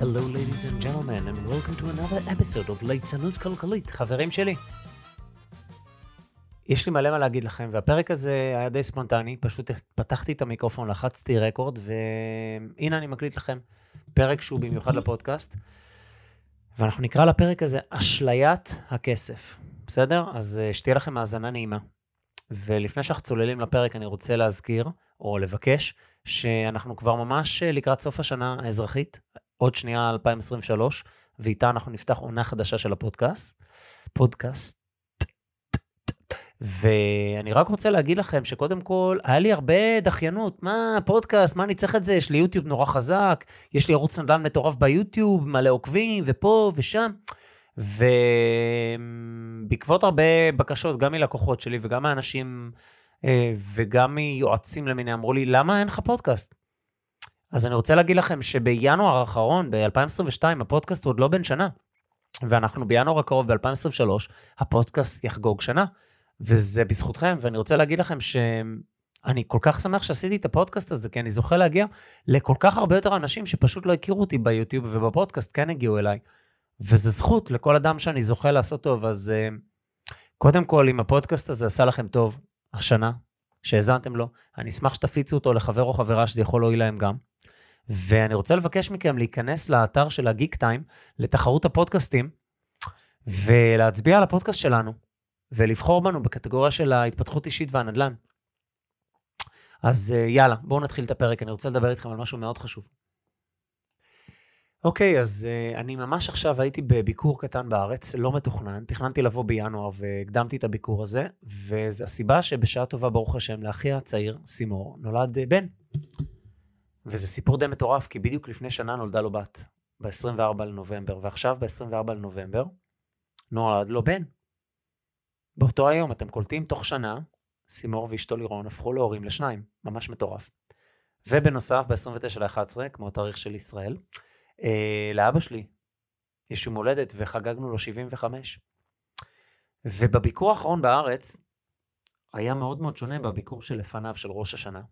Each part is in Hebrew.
Hello ladies and gentlemen and welcome to another episode of ליצנות כלכלית, חברים שלי. יש לי מלא מה להגיד לכם, והפרק הזה היה די ספונטני, פשוט פתחתי את המיקרופון, לחצתי רקורד, והנה אני מקליט לכם פרק שהוא במיוחד לפודקאסט. ואנחנו נקרא לפרק הזה אשליית הכסף, בסדר? אז אה, שתהיה לכם האזנה נעימה. ולפני שאנחנו צוללים לפרק, אני רוצה להזכיר, או לבקש, שאנחנו כבר ממש אה, לקראת סוף השנה האזרחית, עוד שנייה 2023, ואיתה אנחנו נפתח עונה חדשה של הפודקאסט. פודקאסט. ואני רק רוצה להגיד לכם שקודם כל, היה לי הרבה דחיינות. מה, פודקאסט, מה אני צריך את זה? יש לי יוטיוב נורא חזק, יש לי ערוץ נדל"ן מטורף ביוטיוב, מלא עוקבים, ופה ושם. ובעקבות הרבה בקשות, גם מלקוחות שלי וגם מאנשים אה, וגם מיועצים למיני, אמרו לי, למה אין לך פודקאסט? אז אני רוצה להגיד לכם שבינואר האחרון, ב-2022, הפודקאסט הוא עוד לא בן שנה. ואנחנו בינואר הקרוב, ב-2023, הפודקאסט יחגוג שנה. וזה בזכותכם, ואני רוצה להגיד לכם שאני כל כך שמח שעשיתי את הפודקאסט הזה, כי אני זוכה להגיע לכל כך הרבה יותר אנשים שפשוט לא הכירו אותי ביוטיוב ובפודקאסט כן הגיעו אליי. וזה זכות לכל אדם שאני זוכה לעשות טוב, אז uh, קודם כל, אם הפודקאסט הזה עשה לכם טוב השנה, שהאזנתם לו, אני אשמח שתפיצו אותו לחבר או חברה שזה יכול להועיל להם גם. ואני רוצה לבקש מכם להיכנס לאתר של הגיק טיים, לתחרות הפודקאסטים, ולהצביע על הפודקאסט שלנו, ולבחור בנו בקטגוריה של ההתפתחות אישית והנדל"ן. אז uh, יאללה, בואו נתחיל את הפרק, אני רוצה לדבר איתכם על משהו מאוד חשוב. אוקיי, אז uh, אני ממש עכשיו הייתי בביקור קטן בארץ, לא מתוכנן, תכננתי לבוא בינואר והקדמתי את הביקור הזה, וזו הסיבה שבשעה טובה, ברוך השם, לאחי הצעיר, סימור, נולד uh, בן. וזה סיפור די מטורף, כי בדיוק לפני שנה נולדה לו בת, ב-24 לנובמבר, ועכשיו ב-24 לנובמבר נולד לו בן. באותו היום, אתם קולטים, תוך שנה, סימור ואשתו לירון הפכו להורים לשניים, ממש מטורף. ובנוסף, ב-29 ל-11, כמו התאריך של ישראל, אה, לאבא שלי יש יום הולדת וחגגנו לו 75. ובביקור האחרון בארץ, היה מאוד מאוד שונה בביקור שלפניו, של ראש השנה.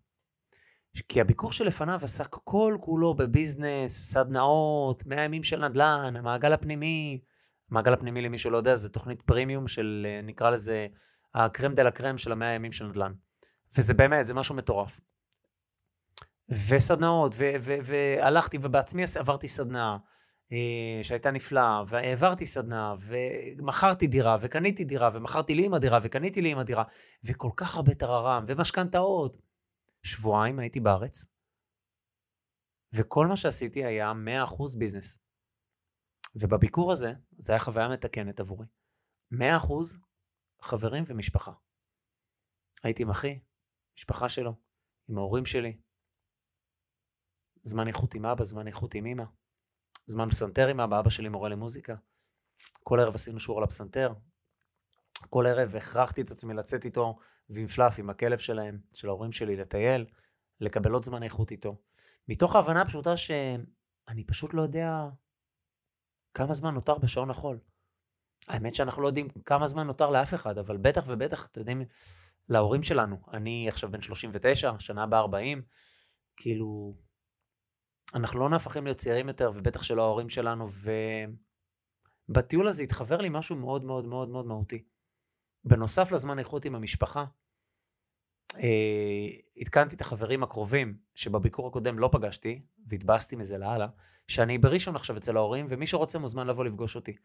כי הביקור שלפניו עסק כל כולו בביזנס, סדנאות, 100 ימים של נדל"ן, המעגל הפנימי. המעגל הפנימי, למי שלא יודע, זה תוכנית פרימיום של, אה, נקרא לזה, הקרם דה לה קרם של המאה הימים של נדל"ן. וזה באמת, זה משהו מטורף. וסדנאות, והלכתי ובעצמי עברתי סדנה אה, שהייתה נפלאה, והעברתי סדנה, ומכרתי דירה, וקניתי דירה, ומכרתי לי עם הדירה, וקניתי לי עם הדירה, וכל כך הרבה טררם, ומשכנתאות. שבועיים הייתי בארץ, וכל מה שעשיתי היה 100% ביזנס. ובביקור הזה, זו הייתה חוויה מתקנת עבורי. 100% חברים ומשפחה. הייתי עם אחי, משפחה שלו, עם ההורים שלי, זמן איכות עם אבא, זמן איכות עם אמא. זמן פסנתר עם אבא, אבא שלי מורה למוזיקה. כל ערב עשינו שיעור על הפסנתר. כל ערב הכרחתי את עצמי לצאת איתו ועם פלאף, עם הכלב שלהם, של ההורים שלי, לטייל, לקבל עוד זמן איכות איתו. מתוך ההבנה הפשוטה שאני פשוט לא יודע כמה זמן נותר בשעון החול. האמת שאנחנו לא יודעים כמה זמן נותר לאף אחד, אבל בטח ובטח, אתם יודעים, להורים שלנו. אני עכשיו בן 39, שנה הבאה 40, כאילו, אנחנו לא נהפכים להיות צעירים יותר, ובטח שלא ההורים שלנו, ובטיול הזה התחבר לי משהו מאוד מאוד מאוד מאוד מהותי. בנוסף לזמן איכות עם המשפחה, אה, עדכנתי את החברים הקרובים שבביקור הקודם לא פגשתי, והתבאסתי מזה לאללה, שאני בראשון עכשיו אצל ההורים, ומי שרוצה מוזמן לבוא לפגוש אותי.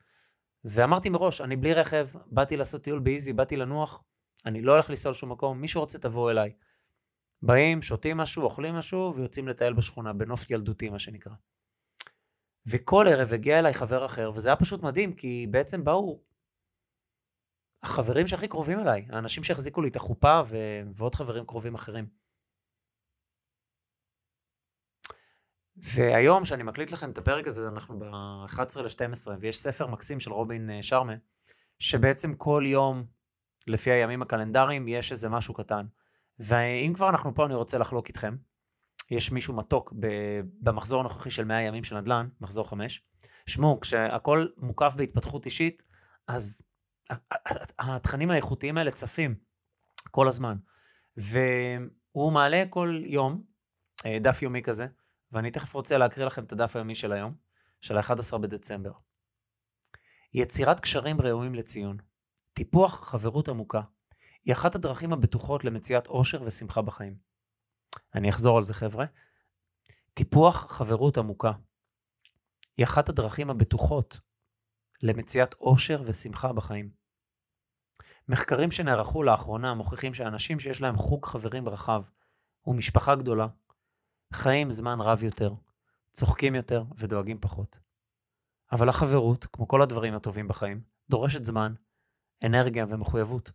ואמרתי מראש, אני בלי רכב, באתי לעשות טיול באיזי, באתי לנוח, אני לא הולך לנסוע לשום מקום, מי שרוצה תבואו אליי. באים, שותים משהו, אוכלים משהו, ויוצאים לטייל בשכונה, בנוף ילדותי, מה שנקרא. וכל ערב הגיע אליי חבר אחר, וזה היה פשוט מדהים, כי בעצם באו החברים שהכי קרובים אליי, האנשים שהחזיקו לי את החופה ו... ועוד חברים קרובים אחרים. והיום, כשאני מקליט לכם את הפרק הזה, אנחנו ב-11 ל-12, ויש ספר מקסים של רובין אה, שרמה, שבעצם כל יום, לפי הימים הקלנדריים, יש איזה משהו קטן. ואם כבר אנחנו פה, אני רוצה לחלוק איתכם. יש מישהו מתוק במחזור הנוכחי של 100 ימים של נדל"ן, מחזור 5. שמעו, כשהכול מוקף בהתפתחות אישית, אז התכנים האיכותיים האלה צפים כל הזמן. והוא מעלה כל יום אה, דף יומי כזה, ואני תכף רוצה להקריא לכם את הדף היומי של היום, של ה-11 בדצמבר. יצירת קשרים ראויים לציון. טיפוח חברות עמוקה. היא אחת הדרכים הבטוחות למציאת אושר ושמחה בחיים. אני אחזור על זה חבר'ה. טיפוח חברות עמוקה. היא אחת הדרכים הבטוחות למציאת אושר ושמחה בחיים. מחקרים שנערכו לאחרונה מוכיחים שאנשים שיש להם חוג חברים רחב ומשפחה גדולה, חיים זמן רב יותר, צוחקים יותר ודואגים פחות. אבל החברות, כמו כל הדברים הטובים בחיים, דורשת זמן, אנרגיה ומחויבות.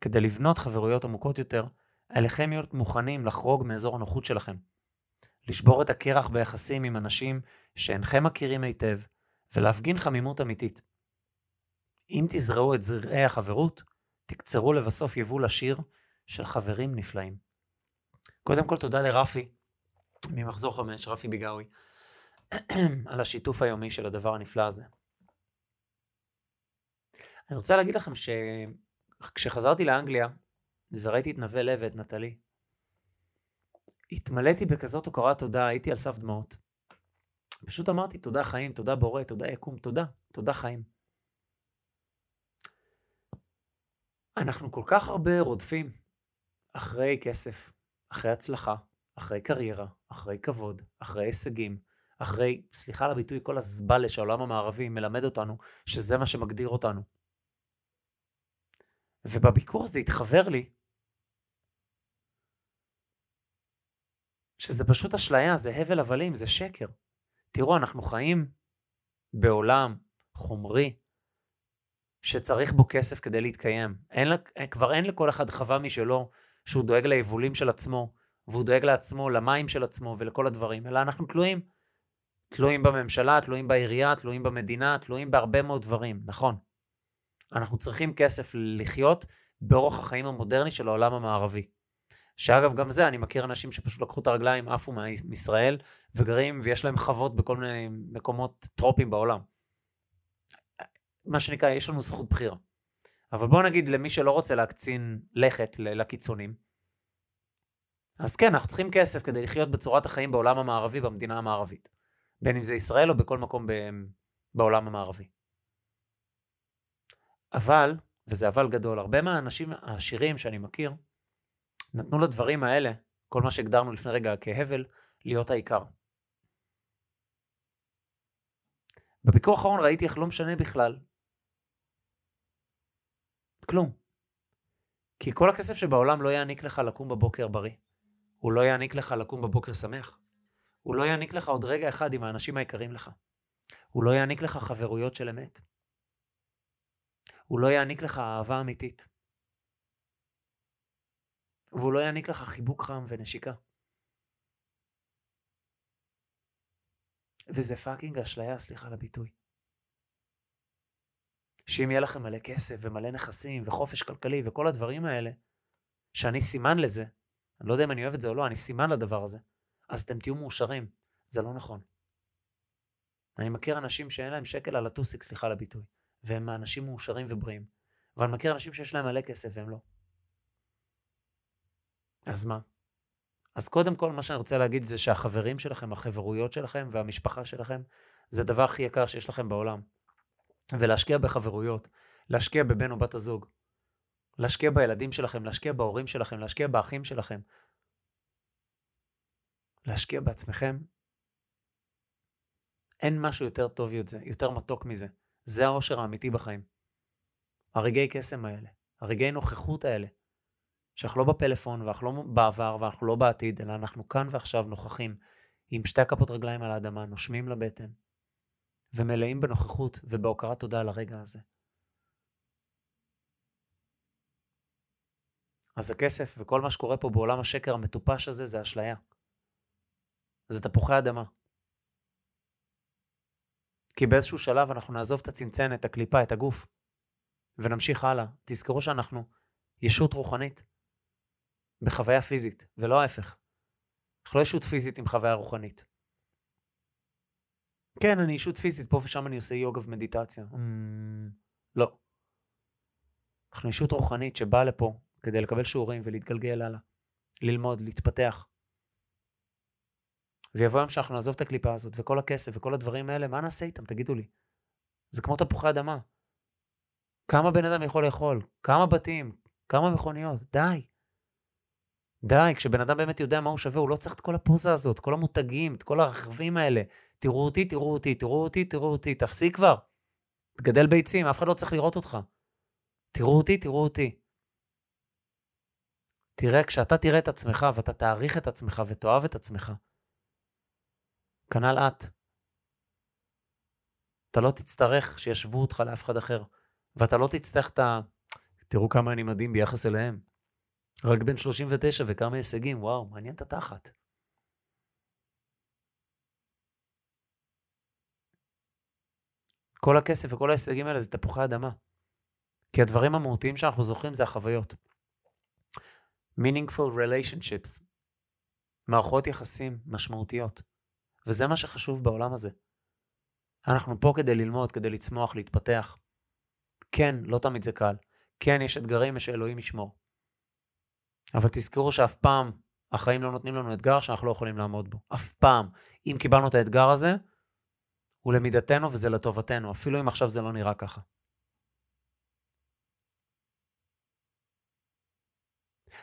כדי לבנות חברויות עמוקות יותר, עליכם להיות מוכנים לחרוג מאזור הנוחות שלכם. לשבור את הקרח ביחסים עם אנשים שאינכם מכירים היטב, ולהפגין חמימות אמיתית. אם תזרעו את זרעי החברות, תקצרו לבסוף יבול עשיר של חברים נפלאים. קודם כל תודה לרפי, ממחזור חמש, רפי ביגאוי, על השיתוף היומי של הדבר הנפלא הזה. אני רוצה להגיד לכם שכשחזרתי לאנגליה וראיתי את נווה לב ואת נטלי, התמלאתי בכזאת הוקרת תודה, הייתי על סף דמעות. פשוט אמרתי תודה חיים, תודה בורא, תודה יקום, תודה, תודה חיים. אנחנו כל כך הרבה רודפים אחרי כסף, אחרי הצלחה, אחרי קריירה, אחרי כבוד, אחרי הישגים, אחרי, סליחה על הביטוי, כל הזבלה שהעולם המערבי מלמד אותנו, שזה מה שמגדיר אותנו. ובביקור הזה התחבר לי שזה פשוט אשליה, זה הבל הבלים, זה שקר. תראו, אנחנו חיים בעולם חומרי, שצריך בו כסף כדי להתקיים. אין, כבר אין לכל אחד חווה משלו, שהוא דואג ליבולים של עצמו, והוא דואג לעצמו, למים של עצמו ולכל הדברים, אלא אנחנו תלויים. תלויים בממשלה, תלויים בעירייה, תלויים במדינה, תלויים בהרבה מאוד דברים, נכון. אנחנו צריכים כסף לחיות באורח החיים המודרני של העולם המערבי. שאגב, גם זה, אני מכיר אנשים שפשוט לקחו את הרגליים, עפו מישראל, וגרים, ויש להם חוות בכל מיני מקומות טרופיים בעולם. מה שנקרא, יש לנו זכות בחירה. אבל בואו נגיד למי שלא רוצה להקצין לכת לקיצונים, אז כן, אנחנו צריכים כסף כדי לחיות בצורת החיים בעולם המערבי, במדינה המערבית. בין אם זה ישראל או בכל מקום ב... בעולם המערבי. אבל, וזה אבל גדול, הרבה מהאנשים העשירים שאני מכיר, נתנו לדברים האלה, כל מה שהגדרנו לפני רגע כהבל, להיות העיקר. בביקור האחרון ראיתי איך לא משנה בכלל כלום. כי כל הכסף שבעולם לא יעניק לך לקום בבוקר בריא. הוא לא יעניק לך לקום בבוקר שמח. הוא לא יעניק לך עוד רגע אחד עם האנשים היקרים לך. הוא לא יעניק לך חברויות של אמת. הוא לא יעניק לך אהבה אמיתית. והוא לא יעניק לך חיבוק חם ונשיקה. וזה fucking אשליה, סליחה על הביטוי. שאם יהיה לכם מלא כסף ומלא נכסים וחופש כלכלי וכל הדברים האלה, שאני סימן לזה, אני לא יודע אם אני אוהב את זה או לא, אני סימן לדבר הזה, אז אתם תהיו מאושרים. זה לא נכון. אני מכיר אנשים שאין להם שקל על הטוסיק, סליחה על הביטוי, והם אנשים מאושרים ובריאים. אבל מכיר אנשים שיש להם מלא כסף והם לא. אז מה? אז קודם כל, מה שאני רוצה להגיד זה שהחברים שלכם, החברויות שלכם והמשפחה שלכם, זה הדבר הכי יקר שיש לכם בעולם. ולהשקיע בחברויות, להשקיע בבן או בת הזוג. להשקיע בילדים שלכם, להשקיע בהורים שלכם, להשקיע באחים שלכם. להשקיע בעצמכם. אין משהו יותר טוב יותר, יותר מתוק מזה. זה העושר האמיתי בחיים. הרגעי קסם האלה, הרגעי נוכחות האלה, שאנחנו לא בפלאפון ואנחנו לא בעבר ואנחנו לא בעתיד, אלא אנחנו כאן ועכשיו נוכחים עם שתי הכפות רגליים על האדמה, נושמים לבטן, ומלאים בנוכחות ובהוקרת תודה על הרגע הזה. אז הכסף וכל מה שקורה פה בעולם השקר המטופש הזה זה אשליה. זה תפוחי אדמה. כי באיזשהו שלב אנחנו נעזוב את הצנצנת, את הקליפה, את הגוף, ונמשיך הלאה. תזכרו שאנחנו ישות רוחנית בחוויה פיזית, ולא ההפך. אנחנו לא ישות פיזית עם חוויה רוחנית. כן, אני ישות פיזית, פה ושם אני עושה יוגה ומדיטציה. Mm, לא. אנחנו ישות רוחנית שבאה לפה כדי לקבל שיעורים ולהתגלגל הלאה, ללמוד, להתפתח. ויבוא יום שאנחנו נעזוב את הקליפה הזאת, וכל הכסף וכל הדברים האלה, מה נעשה איתם? תגידו לי. זה כמו תפוחי אדמה. כמה בן אדם יכול לאכול? כמה בתים? כמה מכוניות? די. די, כשבן אדם באמת יודע מה הוא שווה, הוא לא צריך את כל הפוזה הזאת, כל המותגים, את כל הרכבים האלה. תראו אותי, תראו אותי, תראו אותי, תראו אותי, תפסיק כבר. תגדל ביצים, אף אחד לא צריך לראות אותך. תראו אותי, תראו אותי. תראה, כשאתה תראה את עצמך ואתה תעריך את עצמך ותאהב את עצמך, כנ"ל את. אתה לא תצטרך שישבו אותך לאף אחד אחר, ואתה לא תצטרך את ה... תראו כמה אני מדהים ביחס אליהם. רק בן 39 וכמה הישגים, וואו, מעניין את התחת. כל הכסף וכל ההישגים האלה זה תפוחי אדמה. כי הדברים המהותיים שאנחנו זוכרים זה החוויות. meaningful relationships, מערכות יחסים משמעותיות. וזה מה שחשוב בעולם הזה. אנחנו פה כדי ללמוד, כדי לצמוח, להתפתח. כן, לא תמיד זה קל. כן, יש אתגרים שאלוהים ישמור. אבל תזכרו שאף פעם החיים לא נותנים לנו אתגר שאנחנו לא יכולים לעמוד בו. אף פעם. אם קיבלנו את האתגר הזה, הוא למידתנו וזה לטובתנו, אפילו אם עכשיו זה לא נראה ככה.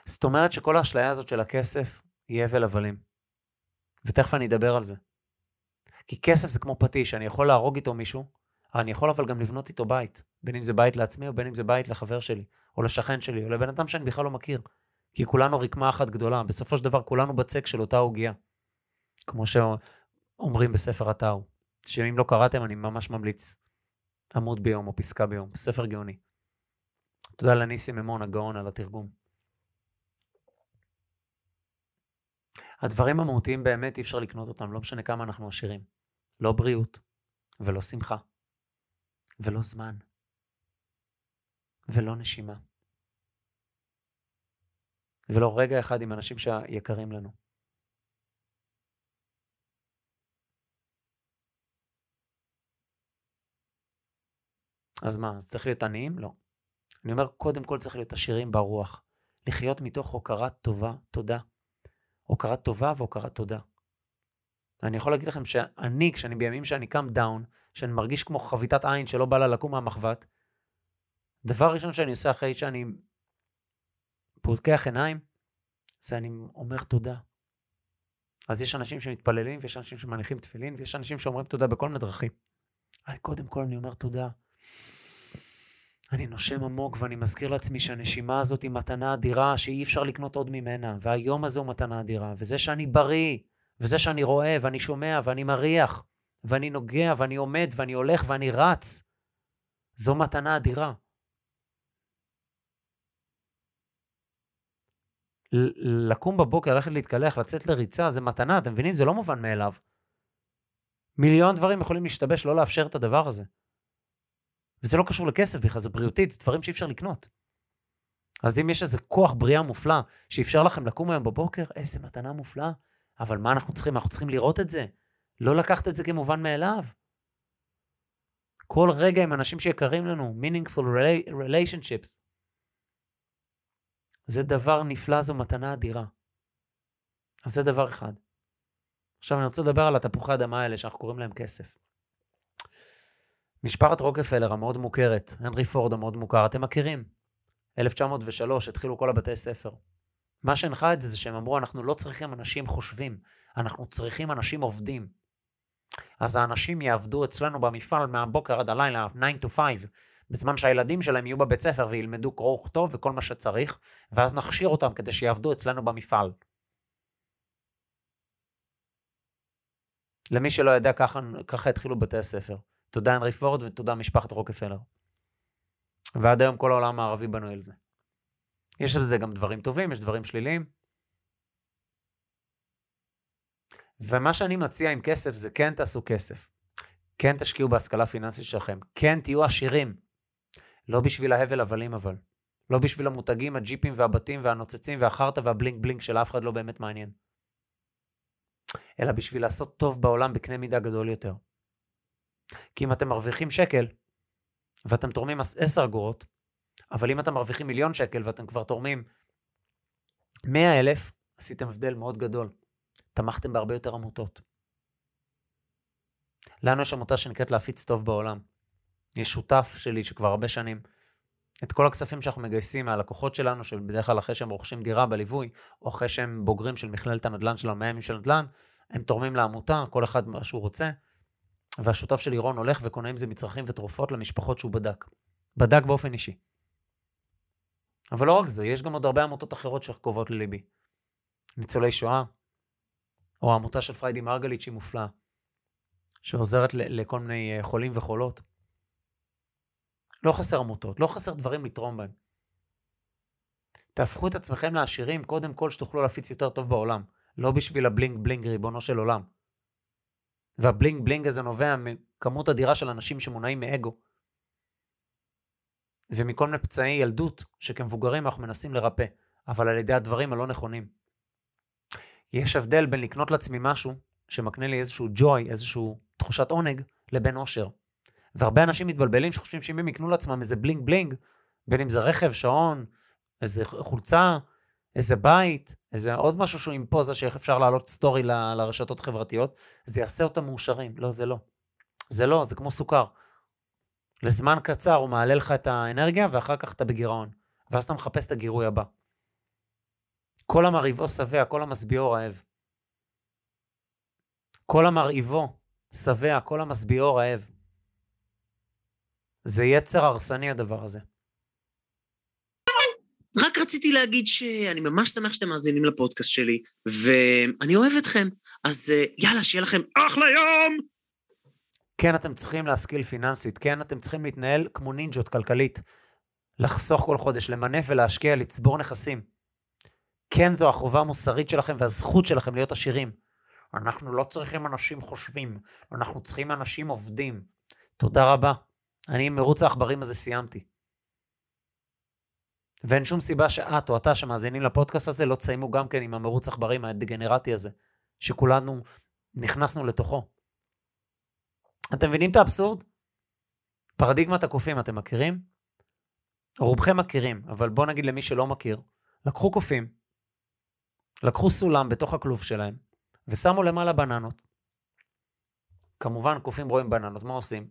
זאת אומרת שכל האשליה הזאת של הכסף היא הבל הבלים. ותכף אני אדבר על זה. כי כסף זה כמו פטיש, אני יכול להרוג איתו מישהו, אני יכול אבל גם לבנות איתו בית. בין אם זה בית לעצמי, או בין אם זה בית לחבר שלי, או לשכן שלי, או לבן אדם שאני בכלל לא מכיר. כי כולנו רקמה אחת גדולה. בסופו של דבר כולנו בצק של אותה עוגיה. כמו שאומרים בספר הטאו. שאם לא קראתם, אני ממש ממליץ עמוד ביום או פסקה ביום. ספר גאוני. תודה לניסים ממון הגאון על התרגום. הדברים המהותיים באמת אי אפשר לקנות אותם, לא משנה כמה אנחנו עשירים. לא בריאות, ולא שמחה, ולא זמן, ולא נשימה. ולא רגע אחד עם אנשים שיקרים לנו. אז מה, אז צריך להיות עניים? לא. אני אומר, קודם כל צריך להיות עשירים ברוח. לחיות מתוך הוקרת טובה, תודה. הוקרת טובה והוקרת תודה. אני יכול להגיד לכם שאני, כשאני בימים שאני קם דאון, שאני מרגיש כמו חביתת עין שלא בא לה לקום מהמחבת, דבר ראשון שאני עושה אחרי שאני פותח עיניים, זה אני אומר תודה. אז יש אנשים שמתפללים, ויש אנשים שמניחים תפילין, ויש אנשים שאומרים תודה בכל מיני דרכים. אני קודם כל אני אומר תודה. אני נושם עמוק ואני מזכיר לעצמי שהנשימה הזאת היא מתנה אדירה שאי אפשר לקנות עוד ממנה, והיום הזה הוא מתנה אדירה, וזה שאני בריא, וזה שאני רואה ואני שומע ואני מריח, ואני נוגע ואני עומד ואני הולך ואני רץ, זו מתנה אדירה. לקום בבוקר, ללכת להתקלח, לצאת לריצה, זה מתנה, אתם מבינים? זה לא מובן מאליו. מיליון דברים יכולים להשתבש, לא לאפשר את הדבר הזה. וזה לא קשור לכסף בכלל, זה בריאותית, זה דברים שאי אפשר לקנות. אז אם יש איזה כוח בריאה מופלא שאפשר לכם לקום היום בבוקר, איזה מתנה מופלאה. אבל מה אנחנו צריכים? אנחנו צריכים לראות את זה. לא לקחת את זה כמובן מאליו. כל רגע עם אנשים שיקרים לנו, meaningful relationships. זה דבר נפלא, זו מתנה אדירה. אז זה דבר אחד. עכשיו אני רוצה לדבר על התפוחי אדמה האלה שאנחנו קוראים להם כסף. משפחת רוקפלר המאוד מוכרת, הנרי פורד המאוד מוכר, אתם מכירים. 1903, התחילו כל הבתי ספר. מה שהנחה את זה זה שהם אמרו, אנחנו לא צריכים אנשים חושבים, אנחנו צריכים אנשים עובדים. אז האנשים יעבדו אצלנו במפעל מהבוקר עד הלילה, 9 to 5, בזמן שהילדים שלהם יהיו בבית ספר וילמדו קרוא וכתוב וכל מה שצריך, ואז נכשיר אותם כדי שיעבדו אצלנו במפעל. למי שלא יודע, ככה, ככה התחילו בתי הספר. תודה הנרי פורד ותודה משפחת רוקפלר. ועד היום כל העולם הערבי בנוי על זה. יש בזה גם דברים טובים, יש דברים שליליים. ומה שאני מציע עם כסף זה כן תעשו כסף. כן תשקיעו בהשכלה פיננסית שלכם. כן תהיו עשירים. לא בשביל ההבל הבלים אבל. לא בשביל המותגים, הג'יפים והבתים והנוצצים והחרטא והבלינק בלינק של אף אחד לא באמת מעניין. אלא בשביל לעשות טוב בעולם בקנה מידה גדול יותר. כי אם אתם מרוויחים שקל, ואתם תורמים 10 אגורות, אבל אם אתם מרוויחים מיליון שקל ואתם כבר תורמים 100 אלף, עשיתם הבדל מאוד גדול. תמכתם בהרבה יותר עמותות. לנו יש עמותה שנקראת להפיץ טוב בעולם. יש שותף שלי שכבר הרבה שנים, את כל הכספים שאנחנו מגייסים מהלקוחות שלנו, שבדרך כלל אחרי שהם רוכשים דירה בליווי, או אחרי שהם בוגרים של מכללת הנדל"ן של המאה ימים של נדל"ן, הם תורמים לעמותה, כל אחד מה שהוא רוצה, והשותף שלי רון הולך וקונה עם זה מצרכים ותרופות למשפחות שהוא בדק. בדק באופן אישי. אבל לא רק זה, יש גם עוד הרבה עמותות אחרות שקרובות לליבי. ניצולי שואה, או העמותה של פריידי מרגליץ' שהיא מופלאה, שעוזרת לכל מיני אה, חולים וחולות. לא חסר עמותות, לא חסר דברים לתרום בהם. תהפכו את עצמכם לעשירים, קודם כל שתוכלו להפיץ יותר טוב בעולם. לא בשביל ה bling bling, ריבונו של עולם. וה bling bling הזה נובע מכמות אדירה של אנשים שמונעים מאגו. ומכל מיני פצעי ילדות שכמבוגרים אנחנו מנסים לרפא, אבל על ידי הדברים הלא נכונים. יש הבדל בין לקנות לעצמי משהו שמקנה לי איזשהו ג'וי, איזשהו תחושת עונג, לבין אושר. והרבה אנשים מתבלבלים שחושבים שאם הם יקנו לעצמם איזה bling bling, בין אם זה רכב, שעון, איזה חולצה, איזה בית, איזה עוד משהו שהוא עם פוזה שאיך אפשר להעלות סטורי ל, לרשתות חברתיות, זה יעשה אותם מאושרים. לא, זה לא. זה לא, זה כמו סוכר. לזמן קצר הוא מעלה לך את האנרגיה, ואחר כך אתה בגירעון. ואז אתה מחפש את הגירוי הבא. כל המרהיבו שבע, כל המשביעו רעב. כל המרהיבו שבע, כל המשביעו רעב. זה יצר הרסני הדבר הזה. רק רציתי להגיד שאני ממש שמח שאתם מאזינים לפודקאסט שלי, ואני אוהב אתכם, אז אה, יאללה, שיהיה לכם אחלה יום! כן, אתם צריכים להשכיל פיננסית, כן, אתם צריכים להתנהל כמו נינג'ות כלכלית, לחסוך כל חודש, למנף ולהשקיע, לצבור נכסים. כן, זו החובה המוסרית שלכם והזכות שלכם להיות עשירים. אנחנו לא צריכים אנשים חושבים, אנחנו צריכים אנשים עובדים. תודה רבה. אני עם מרוץ העכברים הזה סיימתי. ואין שום סיבה שאת או אתה שמאזינים לפודקאסט הזה לא תסיימו גם כן עם המרוץ עכברים הדגנרטי הזה, שכולנו נכנסנו לתוכו. אתם מבינים את האבסורד? פרדיגמת הקופים אתם מכירים? רובכם מכירים, אבל בואו נגיד למי שלא מכיר, לקחו קופים, לקחו סולם בתוך הכלוב שלהם, ושמו למעלה בננות. כמובן, קופים רואים בננות, מה עושים?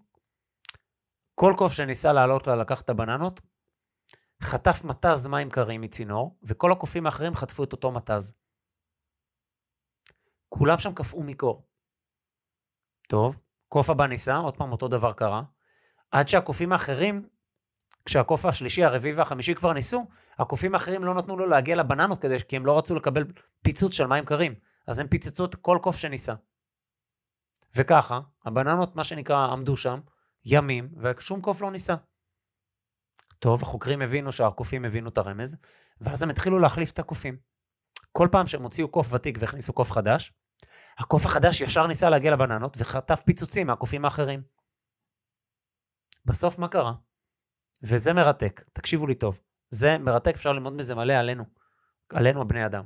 כל קוף שניסה לעלות לה לקח את הבננות, חטף מתז מים קרים מצינור, וכל הקופים האחרים חטפו את אותו מתז. כולם שם קפאו מקור. טוב, קוף הבא ניסה, עוד פעם אותו דבר קרה, עד שהקופים האחרים, כשהקוף השלישי, הרביעי והחמישי כבר ניסו, הקופים האחרים לא נתנו לו להגיע לבננות כדי, כי הם לא רצו לקבל פיצוץ של מים קרים. אז הם פיצצו את כל קוף שניסה. וככה, הבננות, מה שנקרא, עמדו שם, ימים, ושום קוף לא ניסה. טוב, החוקרים הבינו שהקופים הבינו את הרמז, ואז הם התחילו להחליף את הקופים. כל פעם שהם הוציאו קוף ותיק והכניסו קוף חדש, הקוף החדש ישר ניסה להגיע לבננות וחטף פיצוצים מהקופים האחרים. בסוף מה קרה? וזה מרתק, תקשיבו לי טוב. זה מרתק, אפשר ללמוד מזה מלא עלינו, עלינו הבני אדם.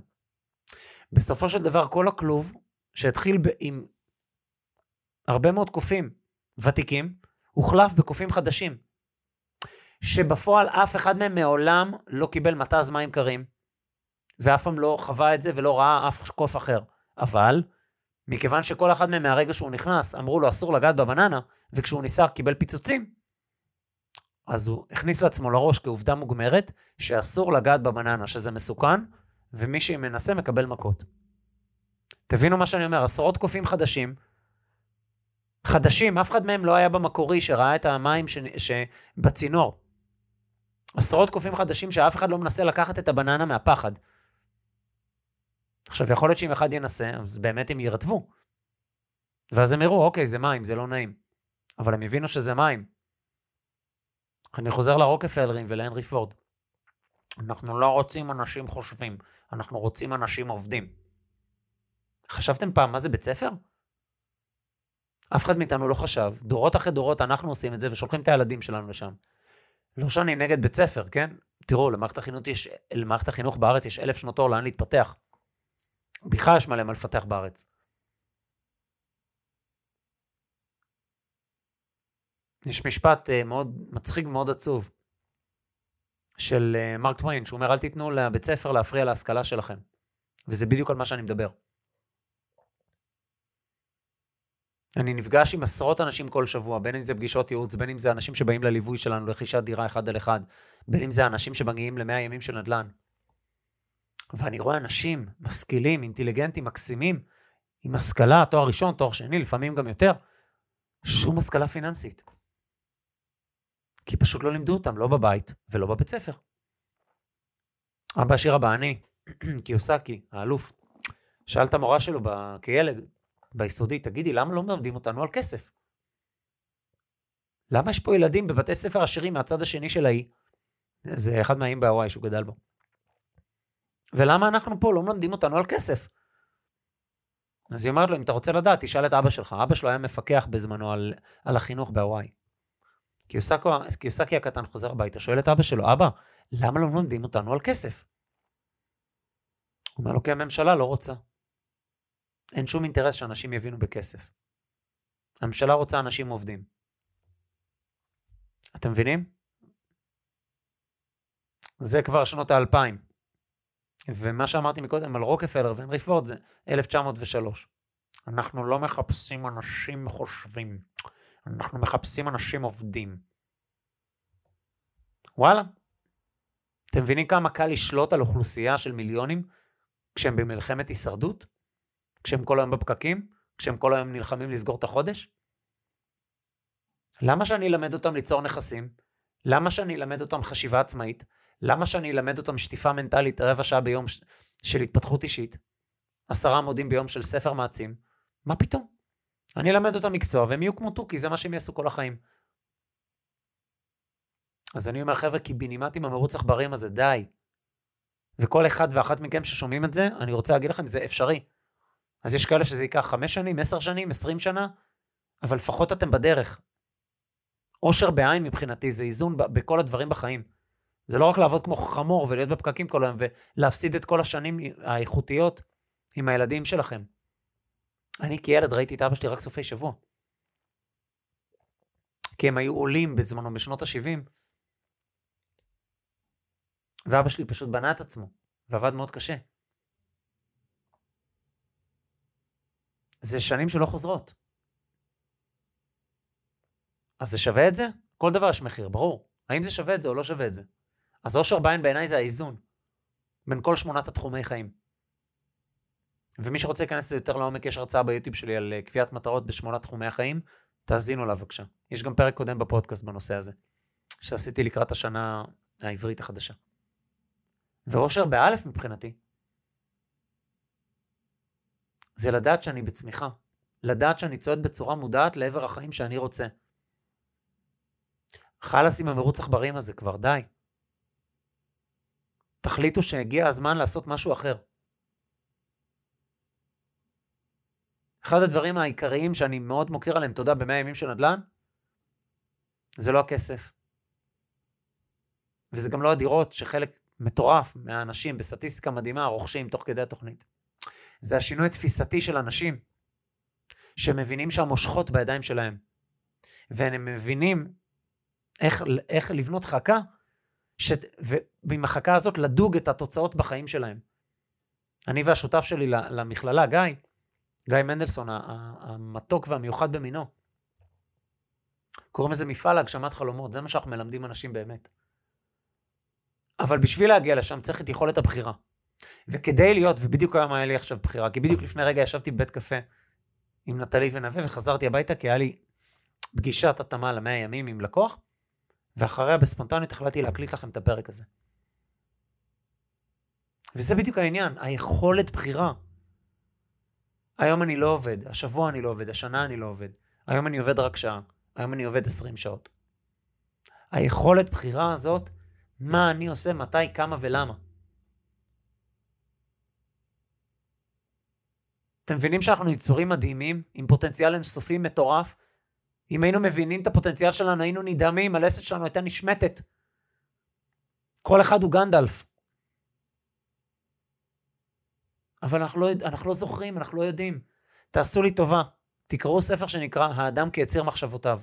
בסופו של דבר כל הכלוב, שהתחיל עם הרבה מאוד קופים ותיקים, הוחלף בקופים חדשים. שבפועל אף אחד מהם מעולם לא קיבל מתז מים קרים, ואף פעם לא חווה את זה ולא ראה אף קוף אחר. אבל, מכיוון שכל אחד מהם מהרגע שהוא נכנס, אמרו לו אסור לגעת בבננה, וכשהוא ניסה קיבל פיצוצים, אז הוא הכניס לעצמו לראש כעובדה מוגמרת שאסור לגעת בבננה, שזה מסוכן, ומי שמנסה מקבל מכות. תבינו מה שאני אומר, עשרות קופים חדשים, חדשים, אף אחד מהם לא היה במקורי שראה את המים ש... שבצינור. עשרות קופים חדשים שאף אחד לא מנסה לקחת את הבננה מהפחד. עכשיו, יכול להיות שאם אחד ינסה, אז באמת הם יירטבו. ואז הם יראו, אוקיי, זה מים, זה לא נעים. אבל הם הבינו שזה מים. אני חוזר לרוקפלרים ולהנרי פורד. אנחנו לא רוצים אנשים חושבים, אנחנו רוצים אנשים עובדים. חשבתם פעם מה זה בית ספר? אף אחד מאיתנו לא חשב. דורות אחרי דורות אנחנו עושים את זה ושולחים את הילדים שלנו לשם. לא שאני נגד בית ספר, כן? תראו, למערכת החינוך, יש, למערכת החינוך בארץ יש אלף שנות אור לאן להתפתח. בכלל יש מלא מה לפתח בארץ. יש משפט uh, מאוד מצחיק ומאוד עצוב של uh, מרק טוויין, שהוא אומר, אל תיתנו לבית ספר להפריע להשכלה שלכם. וזה בדיוק על מה שאני מדבר. אני נפגש עם עשרות אנשים כל שבוע, בין אם זה פגישות ייעוץ, בין אם זה אנשים שבאים לליווי שלנו, לרכישת דירה אחד על אחד, בין אם זה אנשים שמגיעים למאה ימים של נדל"ן. ואני רואה אנשים משכילים, אינטליגנטים, מקסימים, עם השכלה, תואר ראשון, תואר שני, לפעמים גם יותר, שום השכלה פיננסית. כי פשוט לא לימדו אותם, לא בבית ולא בבית ספר. אבא השיר הבא, אני, קיוסקי, האלוף, שאל את המורה שלו. כילד, ביסודי, תגידי, למה לא מלמדים אותנו על כסף? למה יש פה ילדים בבתי ספר עשירים מהצד השני של האי? זה אחד מהאיים בהוואי שהוא גדל בו. ולמה אנחנו פה לא מלמדים אותנו על כסף? אז היא אומרת לו, אם אתה רוצה לדעת, תשאל את אבא שלך. אבא שלו היה מפקח בזמנו על, על החינוך בהוואי. קיוסקי הקטן חוזר הביתה, שואל את אבא שלו, אבא, למה לא מלמדים אותנו על כסף? הוא אומר לו, כי הממשלה לא רוצה. אין שום אינטרס שאנשים יבינו בכסף. הממשלה רוצה אנשים עובדים. אתם מבינים? זה כבר שנות האלפיים. ומה שאמרתי מקודם על רוקפלר והנרי פורד זה 1903. אנחנו לא מחפשים אנשים חושבים, אנחנו מחפשים אנשים עובדים. וואלה. אתם מבינים כמה קל לשלוט על אוכלוסייה של מיליונים כשהם במלחמת הישרדות? כשהם כל היום בפקקים? כשהם כל היום נלחמים לסגור את החודש? למה שאני אלמד אותם ליצור נכסים? למה שאני אלמד אותם חשיבה עצמאית? למה שאני אלמד אותם שטיפה מנטלית רבע שעה ביום של התפתחות אישית? עשרה עמודים ביום של ספר מעצים? מה פתאום? אני אלמד אותם מקצוע והם יהיו כמו תוכי, זה מה שהם יעשו כל החיים. אז אני אומר, חבר'ה, קיבינימט עם המרוץ עכברים הזה, די. וכל אחד ואחת מכם ששומעים את זה, אני רוצה להגיד לכם, זה אפשרי. אז יש כאלה שזה ייקח חמש שנים, עשר שנים, עשרים שנה, אבל לפחות אתם בדרך. אושר בעין מבחינתי זה איזון בכל הדברים בחיים. זה לא רק לעבוד כמו חמור ולהיות בפקקים כל היום ולהפסיד את כל השנים האיכותיות עם הילדים שלכם. אני כילד ראיתי את אבא שלי רק סופי שבוע. כי הם היו עולים בזמנו, בשנות ה-70, ואבא שלי פשוט בנה את עצמו, ועבד מאוד קשה. זה שנים שלא חוזרות. אז זה שווה את זה? כל דבר יש מחיר, ברור. האם זה שווה את זה או לא שווה את זה? אז אושר בעין בעיניי זה האיזון בין כל שמונת התחומי חיים. ומי שרוצה להיכנס לזה יותר לעומק, יש הרצאה ביוטיוב שלי על אה, קביעת מטרות בשמונת תחומי החיים, תאזינו לה בבקשה. יש גם פרק קודם בפודקאסט בנושא הזה, שעשיתי לקראת השנה העברית החדשה. ואושר באלף מבחינתי, זה לדעת שאני בצמיחה. לדעת שאני צועד בצורה מודעת לעבר החיים שאני רוצה. חלאס עם המרוץ עכברים הזה כבר, די. תחליטו שהגיע הזמן לעשות משהו אחר. אחד הדברים העיקריים שאני מאוד מוקיר עליהם תודה במאה ימים של נדל"ן, זה לא הכסף. וזה גם לא הדירות שחלק מטורף מהאנשים בסטטיסטיקה מדהימה רוכשים תוך כדי התוכנית. זה השינוי התפיסתי של אנשים שמבינים שהמושכות בידיים שלהם. והם מבינים איך, איך לבנות חכה, ש... ועם החכה הזאת לדוג את התוצאות בחיים שלהם. אני והשותף שלי למכללה, גיא, גיא מנדלסון, המתוק והמיוחד במינו, קוראים לזה מפעל להגשמת חלומות, זה מה שאנחנו מלמדים אנשים באמת. אבל בשביל להגיע לשם צריך את יכולת הבחירה. וכדי להיות, ובדיוק היום היה לי עכשיו בחירה, כי בדיוק לפני רגע ישבתי בבית קפה עם נטלי ונווה וחזרתי הביתה כי היה לי פגישת התאמה למאה ימים עם לקוח, ואחריה בספונטנית החלטתי להקליט לכם את הפרק הזה. וזה בדיוק העניין, היכולת בחירה. היום אני לא עובד, השבוע אני לא עובד, השנה אני לא עובד, היום אני עובד רק שעה, היום אני עובד 20 שעות. היכולת בחירה הזאת, מה אני עושה, מתי, כמה ולמה. אתם מבינים שאנחנו יצורים מדהימים, עם פוטנציאל אינסופי מטורף? אם היינו מבינים את הפוטנציאל שלנו, היינו נדהמים, הלסת שלנו הייתה נשמטת. כל אחד הוא גנדלף. אבל אנחנו לא, אנחנו לא זוכרים, אנחנו לא יודעים. תעשו לי טובה, תקראו ספר שנקרא האדם כיציר מחשבותיו.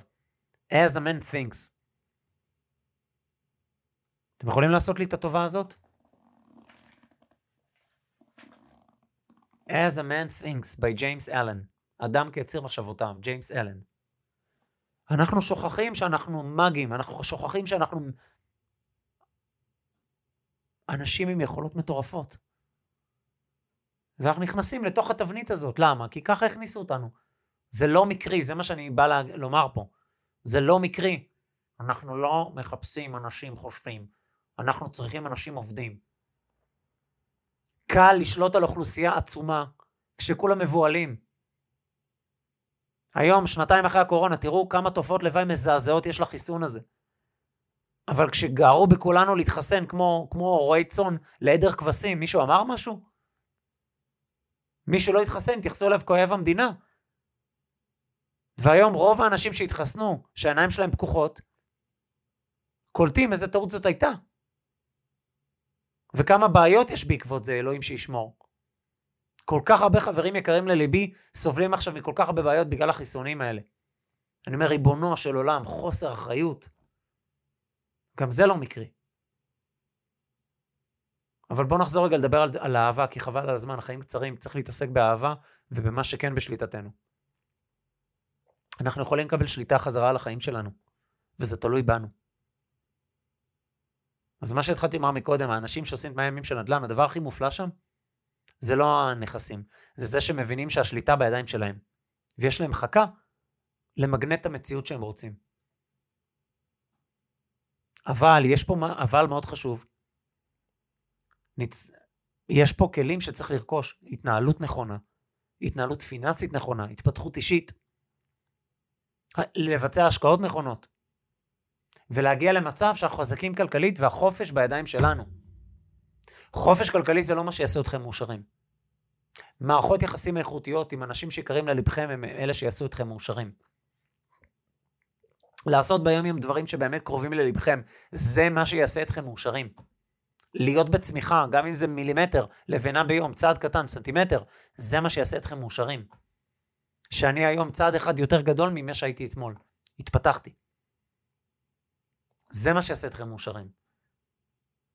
As a man thinks. אתם יכולים לעשות לי את הטובה הזאת? As a man thinks by James Allen. אדם כיציר מחשבותיו, ג'יימס אלן. אנחנו שוכחים שאנחנו מאגים, אנחנו שוכחים שאנחנו אנשים עם יכולות מטורפות. ואנחנו נכנסים לתוך התבנית הזאת. למה? כי ככה הכניסו אותנו. זה לא מקרי, זה מה שאני בא לה, לומר פה. זה לא מקרי. אנחנו לא מחפשים אנשים חושבים, אנחנו צריכים אנשים עובדים. קל לשלוט על אוכלוסייה עצומה כשכולם מבוהלים. היום, שנתיים אחרי הקורונה, תראו כמה תופעות לוואי מזעזעות יש לחיסון הזה. אבל כשגערו בכולנו להתחסן כמו, כמו רועי צאן לעדר כבשים, מישהו אמר משהו? מי שלא התחסן, התייחסו אליו כאויב המדינה. והיום רוב האנשים שהתחסנו, שהעיניים שלהם פקוחות, קולטים איזה טעות זאת הייתה. וכמה בעיות יש בעקבות זה, אלוהים שישמור. כל כך הרבה חברים יקרים לליבי סובלים עכשיו מכל כך הרבה בעיות בגלל החיסונים האלה. אני אומר, ריבונו של עולם, חוסר אחריות. גם זה לא מקרי. אבל בואו נחזור רגע לדבר על, על אהבה, כי חבל על הזמן, החיים קצרים, צריך להתעסק באהבה ובמה שכן בשליטתנו. אנחנו יכולים לקבל שליטה חזרה על החיים שלנו, וזה תלוי בנו. אז מה שהתחלתי לומר מקודם, האנשים שעושים את הימים של נדל"ן, הדבר הכי מופלא שם, זה לא הנכסים, זה זה שמבינים שהשליטה בידיים שלהם, ויש להם חכה למגנט את המציאות שהם רוצים. אבל, יש פה אבל מאוד חשוב. נצ... יש פה כלים שצריך לרכוש, התנהלות נכונה, התנהלות פיננסית נכונה, התפתחות אישית, לבצע השקעות נכונות, ולהגיע למצב שאנחנו חזקים כלכלית והחופש בידיים שלנו. חופש כלכלי זה לא מה שיעשה אתכם מאושרים. מערכות יחסים איכותיות עם אנשים שיקרים ללבכם הם אלה שיעשו אתכם מאושרים. לעשות ביום יום דברים שבאמת קרובים ללבכם, זה מה שיעשה אתכם מאושרים. להיות בצמיחה, גם אם זה מילימטר, לבנה ביום, צעד קטן, סנטימטר, זה מה שיעשה אתכם מאושרים. שאני היום צעד אחד יותר גדול ממה שהייתי אתמול. התפתחתי. זה מה שיעשה אתכם מאושרים.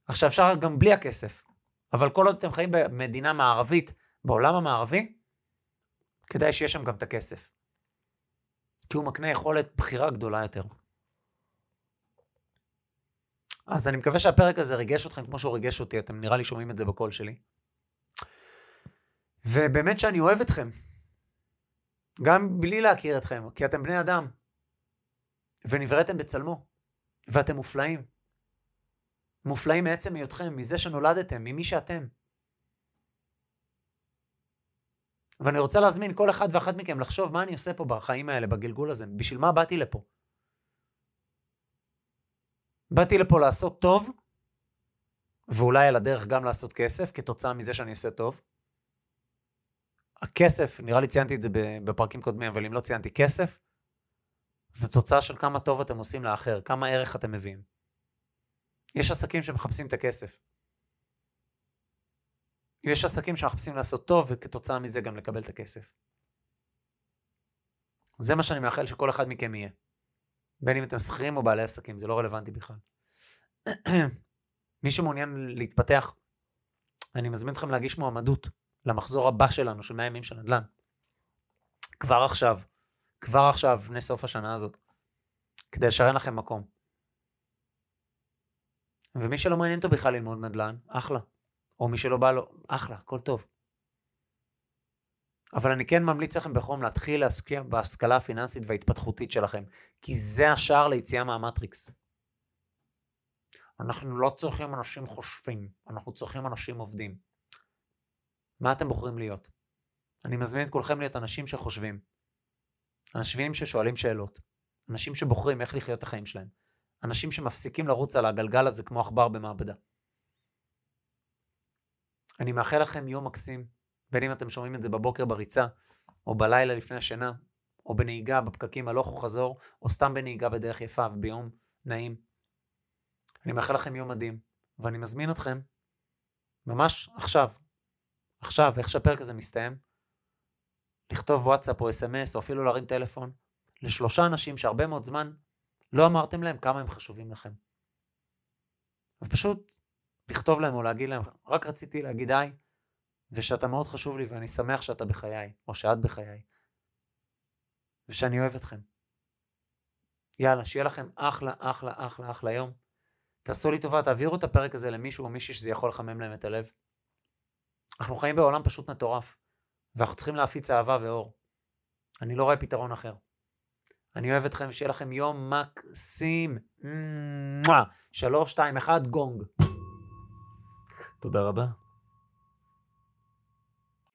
עכשיו אפשר גם בלי הכסף, אבל כל עוד אתם חיים במדינה מערבית, בעולם המערבי, כדאי שיש שם גם את הכסף. כי הוא מקנה יכולת בחירה גדולה יותר. אז אני מקווה שהפרק הזה ריגש אתכם כמו שהוא ריגש אותי, אתם נראה לי שומעים את זה בקול שלי. ובאמת שאני אוהב אתכם, גם בלי להכיר אתכם, כי אתם בני אדם, ונבראתם בצלמו, ואתם מופלאים. מופלאים מעצם היותכם, מזה שנולדתם, ממי שאתם. ואני רוצה להזמין כל אחד ואחת מכם לחשוב מה אני עושה פה בחיים האלה, בגלגול הזה, בשביל מה באתי לפה. באתי לפה לעשות טוב, ואולי על הדרך גם לעשות כסף, כתוצאה מזה שאני עושה טוב. הכסף, נראה לי ציינתי את זה בפרקים קודמים, אבל אם לא ציינתי כסף, זה תוצאה של כמה טוב אתם עושים לאחר, כמה ערך אתם מביאים. יש עסקים שמחפשים את הכסף. יש עסקים שמחפשים לעשות טוב, וכתוצאה מזה גם לקבל את הכסף. זה מה שאני מאחל שכל אחד מכם יהיה. בין אם אתם שכירים או בעלי עסקים, זה לא רלוונטי בכלל. מי שמעוניין להתפתח, אני מזמין אתכם להגיש מועמדות למחזור הבא שלנו, של 100 ימים של נדל"ן. כבר עכשיו, כבר עכשיו, לפני סוף השנה הזאת. כדי לשרן לכם מקום. ומי שלא מעניין אותו בכלל ללמוד נדל"ן, אחלה. או מי שלא בא לו, אחלה, הכל טוב. אבל אני כן ממליץ לכם בחום להתחיל להשקיע בהשכלה הפיננסית וההתפתחותית שלכם, כי זה השער ליציאה מהמטריקס. אנחנו לא צריכים אנשים חושבים, אנחנו צריכים אנשים עובדים. מה אתם בוחרים להיות? אני מזמין את כולכם להיות אנשים שחושבים. אנשים ששואלים שאלות. אנשים שבוחרים איך לחיות את החיים שלהם. אנשים שמפסיקים לרוץ על הגלגל הזה כמו עכבר במעבדה. אני מאחל לכם יום מקסים, בין אם אתם שומעים את זה בבוקר בריצה, או בלילה לפני השינה, או בנהיגה בפקקים הלוך וחזור, או סתם בנהיגה בדרך יפה וביום נעים. אני מאחל לכם יום מדהים, ואני מזמין אתכם, ממש עכשיו, עכשיו, איך שהפרק הזה מסתיים, לכתוב וואטסאפ או אס.אם.אס, או אפילו להרים טלפון, לשלושה אנשים שהרבה מאוד זמן לא אמרתם להם כמה הם חשובים לכם. אז פשוט לכתוב להם או להגיד להם, רק רציתי להגיד היי, ושאתה מאוד חשוב לי ואני שמח שאתה בחיי, או שאת בחיי, ושאני אוהב אתכם. יאללה, שיהיה לכם אחלה, אחלה, אחלה, אחלה יום. תעשו לי טובה, תעבירו את הפרק הזה למישהו או מישהי שזה יכול לחמם להם את הלב. אנחנו חיים בעולם פשוט מטורף, ואנחנו צריכים להפיץ אהבה ואור. אני לא רואה פתרון אחר. אני אוהב אתכם, שיהיה לכם יום מקסים. שלוש, שתיים, אחד, גונג. תודה רבה.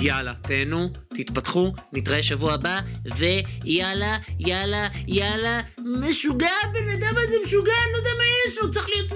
יאללה, תהנו, תתפתחו, נתראה שבוע הבא, ויאללה, יאללה, יאללה, משוגע, הבן אדם הזה משוגע, אני לא יודע מה יש לו, צריך להיות...